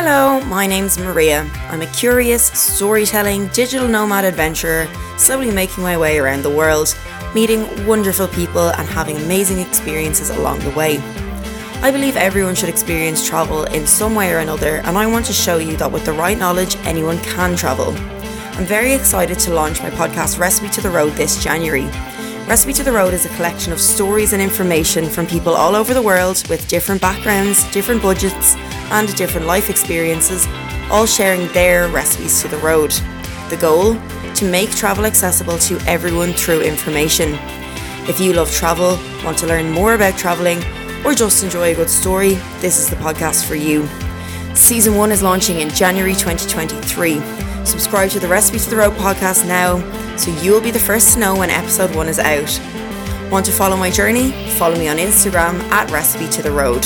Hello, my name's Maria. I'm a curious, storytelling, digital nomad adventurer, slowly making my way around the world, meeting wonderful people and having amazing experiences along the way. I believe everyone should experience travel in some way or another, and I want to show you that with the right knowledge, anyone can travel. I'm very excited to launch my podcast Recipe to the Road this January. Recipe to the Road is a collection of stories and information from people all over the world with different backgrounds, different budgets, and different life experiences, all sharing their recipes to the road. The goal? To make travel accessible to everyone through information. If you love travel, want to learn more about travelling, or just enjoy a good story, this is the podcast for you. Season 1 is launching in January 2023. Subscribe to the Recipe to the Road podcast now so you'll be the first to know when episode 1 is out. Want to follow my journey? Follow me on Instagram at Recipe to the Road.